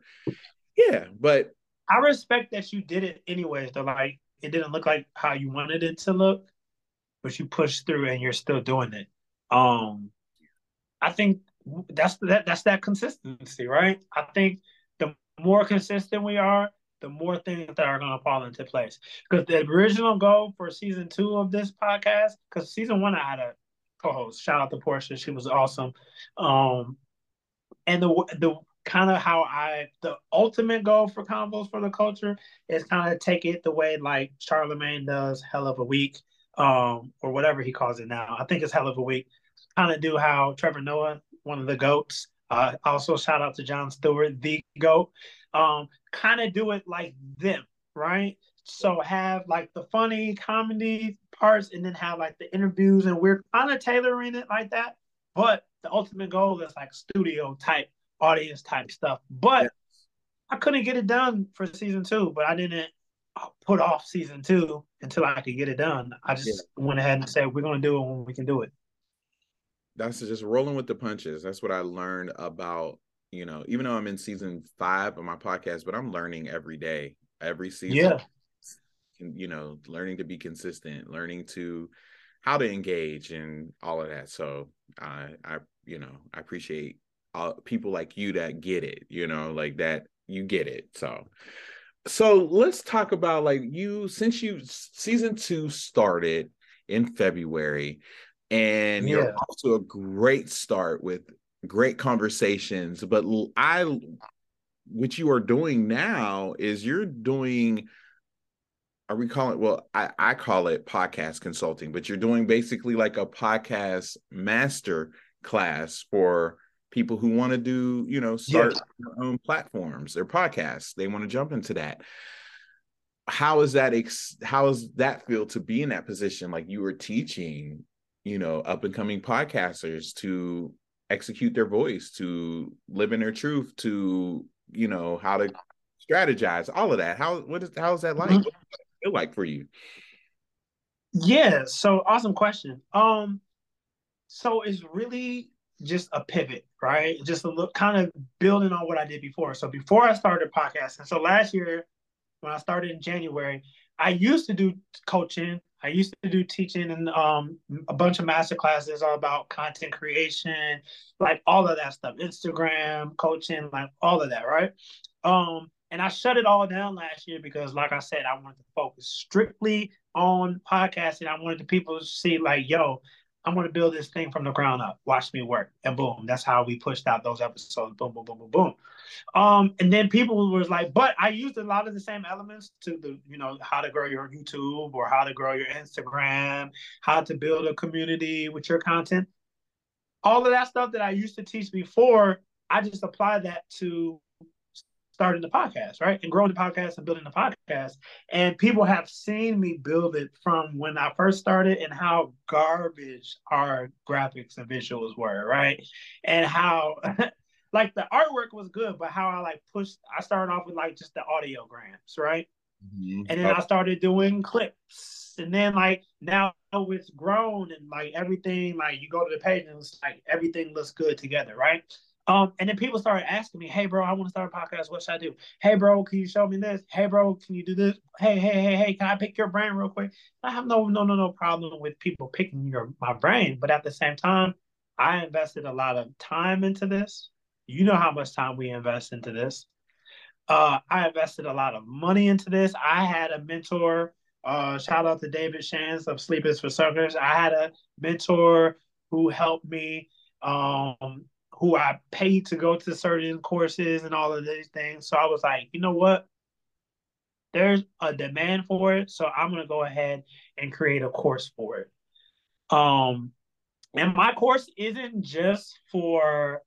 yeah but I respect that you did it anyways. Though, like it didn't look like how you wanted it to look, but you pushed through and you're still doing it. Um, I think that's that that's that consistency, right? I think the more consistent we are, the more things that are going to fall into place. Because the original goal for season two of this podcast, because season one I had a co-host. Shout out to Portia, she was awesome. Um, and the the kind of how I the ultimate goal for Convos for the Culture is kind of take it the way like Charlemagne does Hell of a Week, um, or whatever he calls it now. I think it's Hell of a Week. Kind of do how Trevor Noah, one of the goats. Uh, also shout out to Jon Stewart, the goat. Um, kind of do it like them, right? So have like the funny comedy parts, and then have like the interviews, and we're kind of tailoring it like that. But the ultimate goal is like studio type audience type stuff. But yeah. I couldn't get it done for season two, but I didn't put off season two until I could get it done. I just yeah. went ahead and said we're gonna do it when we can do it. That's just rolling with the punches. That's what I learned about, you know, even though I'm in season five of my podcast, but I'm learning every day, every season. Yeah. You know, learning to be consistent, learning to how to engage and all of that. So I I you know, I appreciate uh, people like you that get it, you know, like that you get it. So, so let's talk about like you since you season two started in February, and yeah. you're off to a great start with great conversations. But I, what you are doing now is you're doing. Are we calling it? Well, I, I call it podcast consulting, but you're doing basically like a podcast master class for people who want to do, you know, start their own platforms, their podcasts. They want to jump into that. How is that? Ex- how does that feel to be in that position? Like you were teaching, you know, up and coming podcasters to execute their voice, to live in their truth, to you know how to strategize, all of that. How what is how is that like? Mm-hmm. What does it feel like for you? Yeah, so awesome question. Um, so it's really just a pivot, right? Just a look, kind of building on what I did before. So before I started podcasting, so last year when I started in January, I used to do coaching. I used to do teaching and um, a bunch of master classes all about content creation, like all of that stuff, Instagram coaching, like all of that, right? Um, and I shut it all down last year because, like I said, I wanted to focus strictly on podcasting. I wanted the people to see, like, yo, I'm going to build this thing from the ground up. Watch me work. And boom, that's how we pushed out those episodes. Boom, boom, boom, boom, boom. Um, and then people was like, but I used a lot of the same elements to the, you know, how to grow your YouTube or how to grow your Instagram, how to build a community with your content. All of that stuff that I used to teach before, I just applied that to starting the podcast, right? And growing the podcast and building the podcast. And people have seen me build it from when I first started and how garbage our graphics and visuals were, right? And how like the artwork was good, but how I like pushed I started off with like just the audiograms, right? Mm-hmm. And then I started doing clips. And then like now it's grown and like everything, like you go to the page and it's like everything looks good together, right? Um, and then people started asking me, "Hey, bro, I want to start a podcast. What should I do? Hey, bro, can you show me this? Hey, bro, can you do this? Hey, hey, hey, hey, can I pick your brain real quick?" I have no, no, no, no problem with people picking your my brain, but at the same time, I invested a lot of time into this. You know how much time we invest into this. Uh, I invested a lot of money into this. I had a mentor. Uh, shout out to David Shands of Sleep is for Suckers. I had a mentor who helped me um, who I paid to go to certain courses and all of these things. So I was like, you know what? There's a demand for it, so I'm gonna go ahead and create a course for it. Um, and my course isn't just for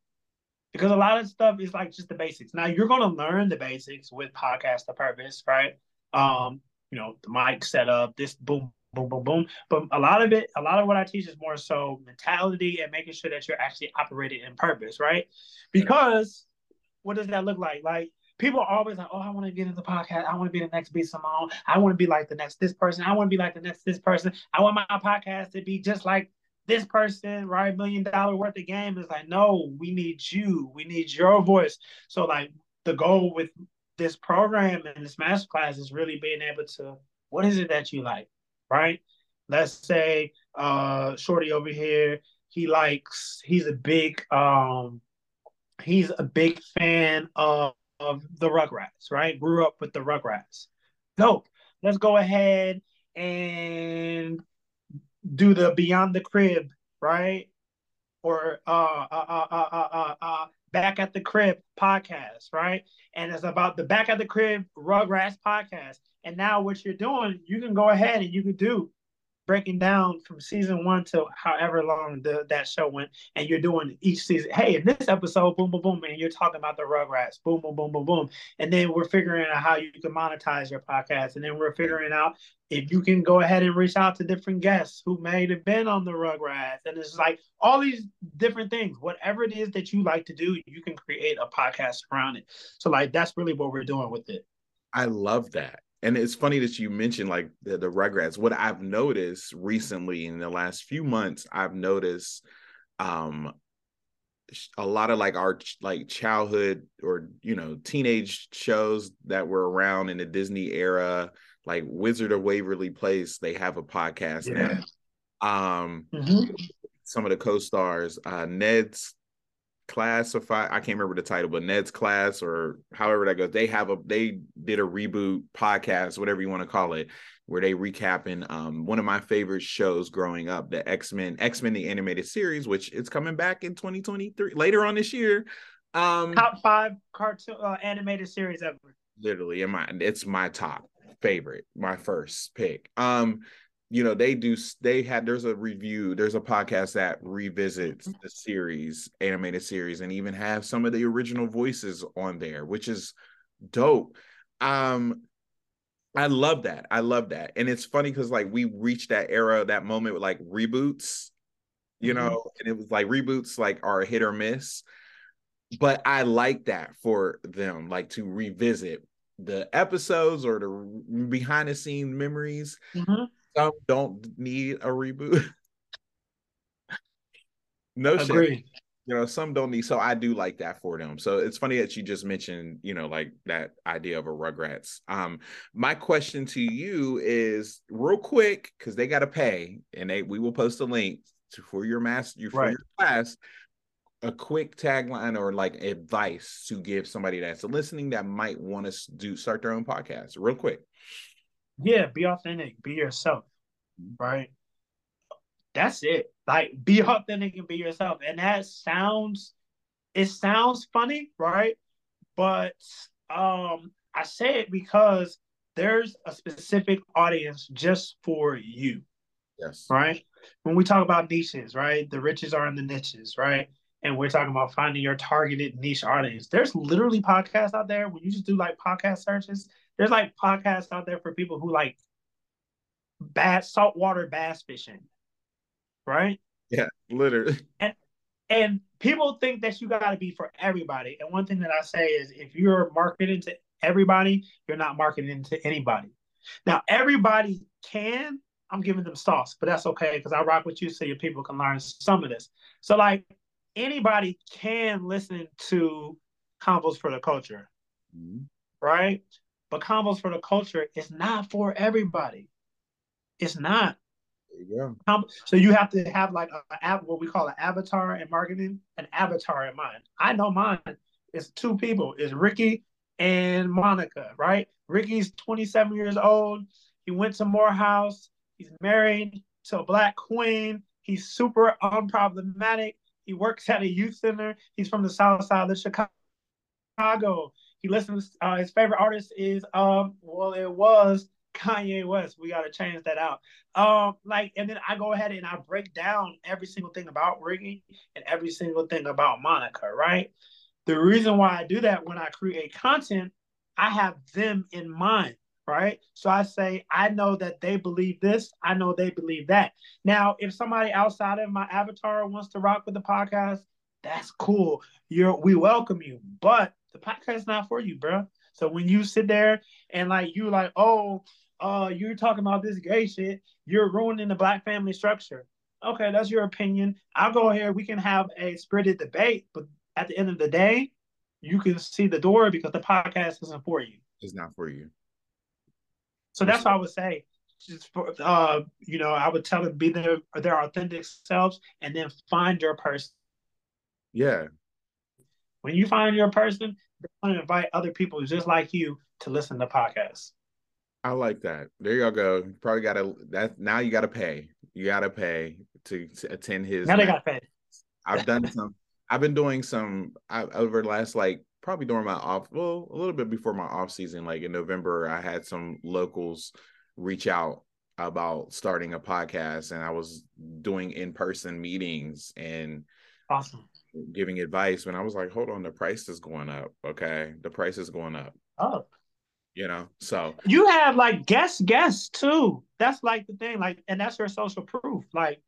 because a lot of stuff is like just the basics. Now you're gonna learn the basics with podcast the purpose, right? Um, you know, the mic setup, this boom boom, boom, boom. But a lot of it, a lot of what I teach is more so mentality and making sure that you're actually operating in purpose, right? Because what does that look like? Like people are always like, oh, I want to get into the podcast. I want to be the next B Simone. I want to be like the next this person. I want to be like the next this person. I want my podcast to be just like this person, right? Million dollar worth of game. Is like, no, we need you. We need your voice. So like the goal with this program and this master class is really being able to what is it that you like? Right? Let's say uh Shorty over here, he likes he's a big um he's a big fan of, of the Rugrats, right? Grew up with the Rugrats. Dope. Let's go ahead and do the Beyond the Crib, right? Or uh, uh, uh, uh, uh, uh, Back at the Crib podcast, right? And it's about the Back at the Crib Rugrats podcast. And now what you're doing, you can go ahead and you can do breaking down from season one to however long the, that show went, and you're doing each season. Hey, in this episode, boom, boom, boom, and you're talking about the Rugrats, boom, boom, boom, boom, boom, and then we're figuring out how you can monetize your podcast, and then we're figuring out if you can go ahead and reach out to different guests who may have been on the Rugrats, and it's like all these different things. Whatever it is that you like to do, you can create a podcast around it. So, like, that's really what we're doing with it. I love that and it's funny that you mentioned like the, the Rugrats. What I've noticed recently in the last few months, I've noticed um a lot of like our like childhood or you know teenage shows that were around in the Disney era, like Wizard of Waverly Place. They have a podcast yeah. now. Um, mm-hmm. some of the co-stars, uh, Ned's classify i can't remember the title but ned's class or however that goes they have a they did a reboot podcast whatever you want to call it where they recapping um one of my favorite shows growing up the x-men x-men the animated series which is coming back in 2023 later on this year. Um top five cartoon uh, animated series ever. Literally in my it's my top favorite my first pick. Um you know they do they had there's a review there's a podcast that revisits the series animated series and even have some of the original voices on there which is dope. Um i love that i love that and it's funny because like we reached that era that moment with like reboots you mm-hmm. know and it was like reboots like are a hit or miss but i like that for them like to revisit the episodes or the behind the scene memories. Mm-hmm some don't need a reboot. no Agree. shit. You know, some don't need. So I do like that for them. So it's funny that you just mentioned, you know, like that idea of a Rugrats. Um, my question to you is real quick because they got to pay, and they we will post a link to, for your master for right. your class a quick tagline or like advice to give somebody that's listening that might want to do start their own podcast real quick yeah, be authentic, be yourself, right? That's it. Like be authentic and be yourself. And that sounds it sounds funny, right? But um I say it because there's a specific audience just for you. Yes. Right? When we talk about niches, right? The riches are in the niches, right? and we're talking about finding your targeted niche audience. There's literally podcasts out there when you just do like podcast searches. There's like podcasts out there for people who like bad saltwater bass fishing, right? Yeah, literally. And and people think that you got to be for everybody. And one thing that I say is, if you're marketing to everybody, you're not marketing to anybody. Now, everybody can. I'm giving them sauce, but that's okay because I rock with you so your people can learn some of this. So, like, anybody can listen to Convos for the Culture, mm-hmm. right? But Convos for the Culture is not for everybody. It's not. Yeah. So you have to have like a, what we call an avatar in marketing, an avatar in mind. I know mine is two people. It's Ricky and Monica, right? Ricky's 27 years old. He went to Morehouse. He's married to a black queen. He's super unproblematic. He works at a youth center. He's from the south side of Chicago. He listens. Uh, his favorite artist is um. Well, it was Kanye West. We got to change that out. Um, like, and then I go ahead and I break down every single thing about Ricky and every single thing about Monica. Right. The reason why I do that when I create content, I have them in mind right? So I say, I know that they believe this. I know they believe that. Now, if somebody outside of my avatar wants to rock with the podcast, that's cool. You're we welcome you. But the podcast is not for you, bro. So when you sit there and like you like, oh, uh, you're talking about this gay shit, you're ruining the black family structure. Okay, that's your opinion. I'll go here. We can have a spirited debate, but at the end of the day, you can see the door because the podcast isn't for you. It's not for you. So that's what I would say. Just for uh, you know, I would tell them be their their authentic selves and then find your person. Yeah. When you find your person, you want to invite other people just like you to listen to podcasts. I like that. There you go. You Probably gotta that now you gotta pay. You gotta pay to, to attend his now they gotta pay. I've done some I've been doing some I, over the last like probably during my off, well, a little bit before my off season, like in November, I had some locals reach out about starting a podcast and I was doing in person meetings and awesome giving advice when I was like, hold on, the price is going up. Okay. The price is going up. Oh. You know, so you have like guest guests too. That's like the thing, like, and that's your social proof. Like,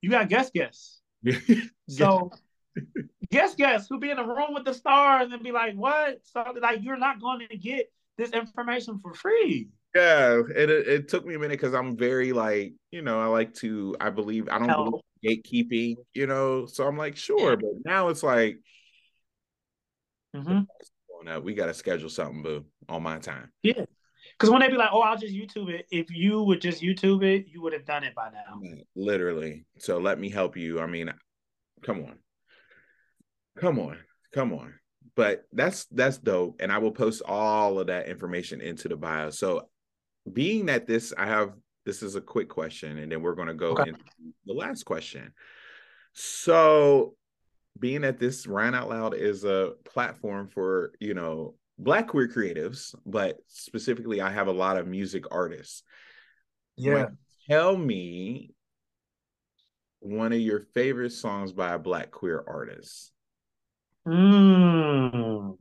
you got guest guests. so guess guess who be in a room with the stars and be like, what? So like you're not going to get this information for free. Yeah, it it took me a minute because I'm very like, you know, I like to, I believe, I don't believe gatekeeping, you know. So I'm like, sure, but now it's like, mm-hmm. we got to schedule something, boo, on my time. Yeah, because when they be like, oh, I'll just YouTube it. If you would just YouTube it, you would have done it by now. Literally. So let me help you. I mean, come on. Come on, come on. But that's that's dope. And I will post all of that information into the bio. So being that this, I have this is a quick question, and then we're going to go okay. into the last question. So being that this Rian Out Loud is a platform for, you know, black queer creatives, but specifically I have a lot of music artists. Yeah. tell me one of your favorite songs by a black queer artist. Mm.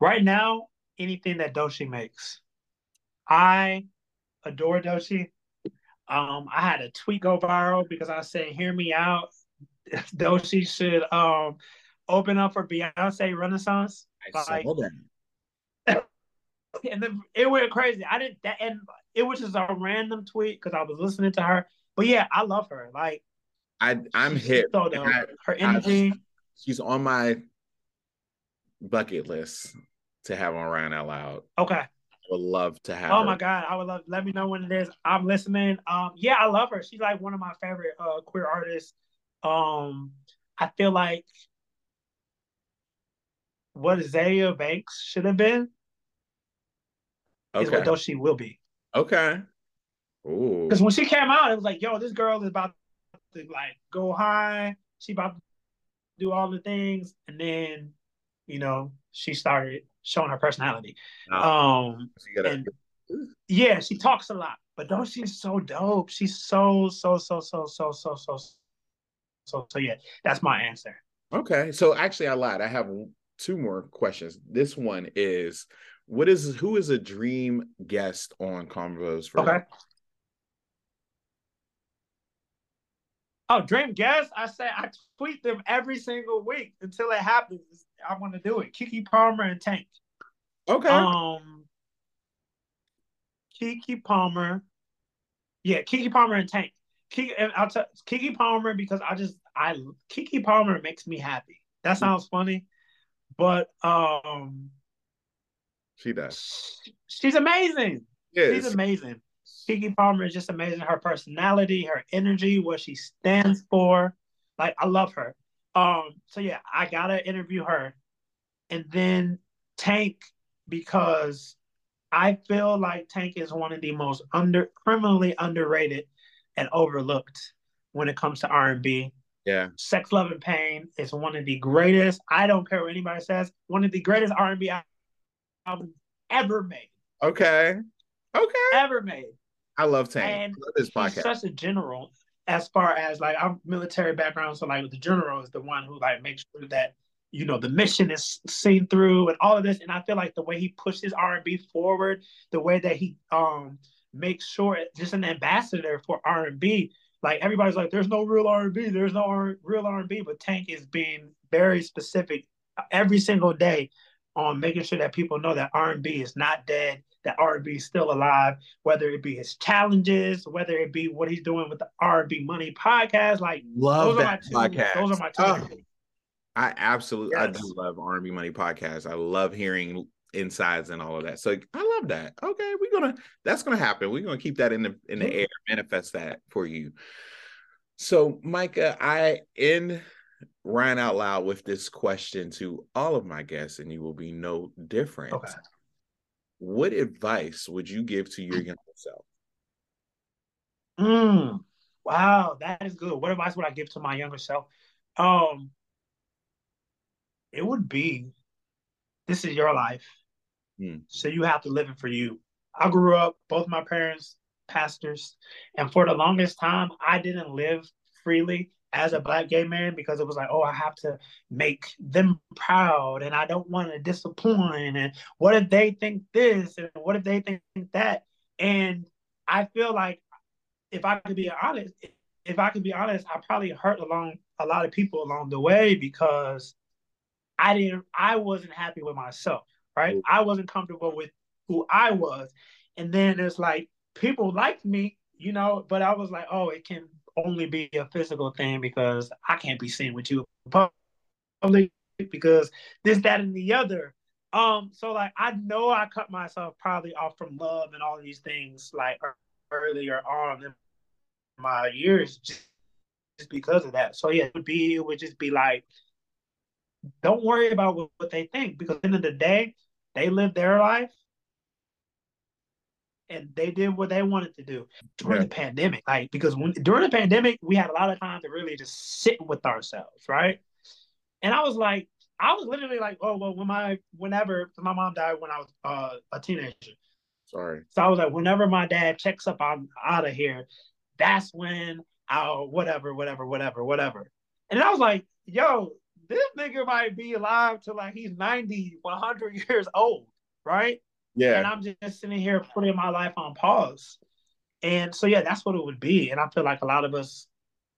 Right now, anything that Doechii makes. I adore Doechii. Um, I had a tweet go viral because I said, "Hear me out." Doechii should um open up for Beyonce Renaissance. I like, saw that. and then it went crazy. I didn't that, and it was just a random tweet because I was listening to her. But yeah, I love her. Like I I'm hit. So I, her energy. I, she's on my bucket list to have on Rian Out Loud. Okay. I would love to have. Oh her. my god, I would love. Let me know when it is. I'm listening. Um, yeah, I love her. She's like one of my favorite uh queer artists. Um, I feel like what Azealia Banks should have been okay. is what she will be. Okay. Ooh. Because when she came out, it was like, yo, this girl is about to like go high. She about to do all the things, and then you know she started showing her personality. Oh. Um, and, yeah, she talks a lot. But don't she's so dope. She's so so so so so so so so so yeah. That's my answer. Okay, so actually, I lied. I have two more questions. This one is, what is who is a dream guest on Convos for? Okay. Oh, dream guest! I say I tweet them every single week until it happens. I want to do it. Keke Palmer and Tank. Okay. Um, Keke Palmer. Yeah, Keke Palmer and Tank. Keke, and I'll tell Keke Palmer because I just I Keke Palmer makes me happy. That mm. sounds funny, but um, she does. She's amazing. Yes. She's amazing. Keke Palmer is just amazing. Her personality, her energy, what she stands for. Like I love her. Um, so yeah, I gotta interview her. And then Tank, because I feel like Tank is one of the most under criminally underrated and overlooked when it comes to R and B. Yeah. Sex, Love, and Pain is one of the greatest. I don't care what anybody says. One of the greatest R and B albums ever made. Okay. Okay. Ever made. I love Tank. And I love this podcast. He's such a general as far as like I'm military background, so like the general is the one who like makes sure that you know the mission is seen through and all of this. And I feel like the way he pushes R and B forward, the way that he um makes sure just an ambassador for R and B. Like everybody's like, there's no real R and B, there's no R- real R and B, but Tank is being very specific every single day on making sure that people know that R and B is not dead that R&B is still alive, whether it be his challenges, whether it be what he's doing with the R&B Money podcast. Like love those that are my two, podcast. Those are my two. Oh, I absolutely, yes. I do love R&B Money podcast. I love hearing insides and all of that. So I love that. Okay, we're gonna that's gonna happen. We're gonna keep that in the in the air, manifest that for you. So Micah, I end Rian out loud with this question to all of my guests, and you will be no different. Okay what advice would you give to your younger self? Mm, wow, that is good. What advice would I give to my younger self? Um, it would be, this is your life, mm. so you have to live it for you. I grew up, both my parents pastors, and for the longest time, I didn't live freely as a black gay man because it was like, oh, I have to make them proud and I don't want to disappoint. And what if they think this? And what if they think that? And I feel like if I could be honest, if I could be honest, I probably hurt along a lot of people along the way because I didn't I wasn't happy with myself, right? Mm. I wasn't comfortable with who I was. And then it's like people liked me, you know, but I was like, oh, it can only be a physical thing because I can't be seen with you public because this, that, and the other. Um, so like I know I cut myself probably off from love and all these things like earlier on in my years just, just because of that. So yeah, it would be it would just be like, don't worry about what, what they think because at the end of the day, they live their life and they did what they wanted to do during the pandemic. Like because when during the pandemic, we had a lot of time to really just sit with ourselves, right? And I was like, I was literally like, oh well, when my whenever my mom died when I was uh, a teenager. Sorry. So I was like, whenever my dad checks up, I'm out of here. That's when I'll whatever, whatever, whatever, whatever. And I was like, yo, this nigga might be alive till like he's 90, 100 years old, right? Yeah. And I'm just sitting here putting my life on pause. And so, yeah, that's what it would be. And I feel like a lot of us,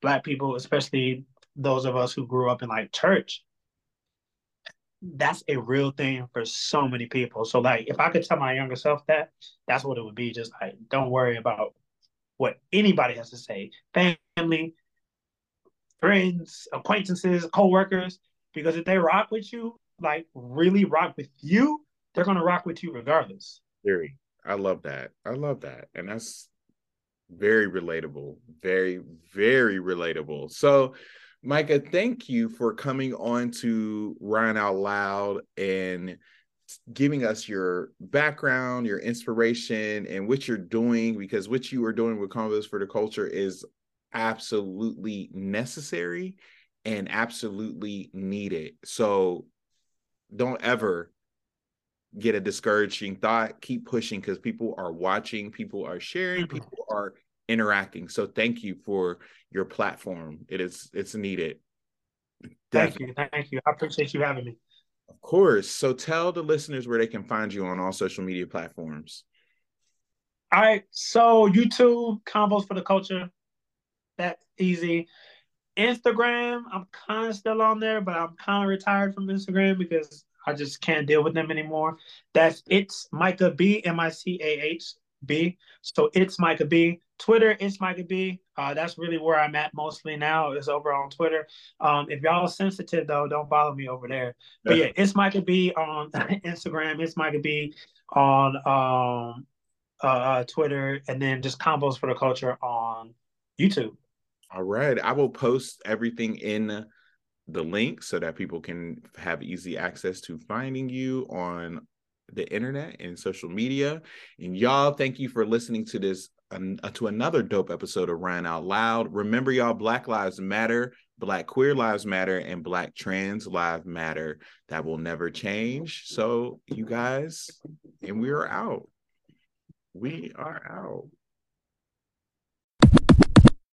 Black people, especially those of us who grew up in like church, that's a real thing for so many people. So, like, if I could tell my younger self that, that's what it would be. Just like, don't worry about what anybody has to say family, friends, acquaintances, co workers, because if they rock with you, like, really rock with you, they're going to rock with you regardless. Very. I love that. I love that. And that's very relatable. Very, very relatable. So, Micah, thank you for coming on to Rian Out Loud and giving us your background, your inspiration, and what you're doing, because what you are doing with Convos for the Culture is absolutely necessary and absolutely needed. So don't ever get a discouraging thought, keep pushing because people are watching, people are sharing, mm-hmm. people are interacting. So thank you for your platform. It is it's needed. Definitely. Thank you. Thank you. I appreciate you having me. Of course. So tell the listeners where they can find you on all social media platforms. All right. So YouTube, Convos for the Culture. That easy. Instagram, I'm kind of still on there, but I'm kind of retired from Instagram because I just can't deal with them anymore. That's it's Micah B, M I C A H B. So it's Micah B. Twitter, it's Micah B. Uh, that's really where I'm at mostly now is over on Twitter. Um, if y'all sensitive though, don't follow me over there. But yeah, it's Micah B on Instagram. It's Micah B on um, uh, uh, Twitter, and then just Convos for the culture on YouTube. All right, I will post everything in the link so that people can have easy access to finding you on the internet and social media. And y'all, thank you for listening to this uh, to another dope episode of Rian Out Loud. Remember, y'all, Black Lives Matter, Black Queer Lives Matter, and Black Trans Lives Matter. That will never change. So, you guys, and we are out. We are out.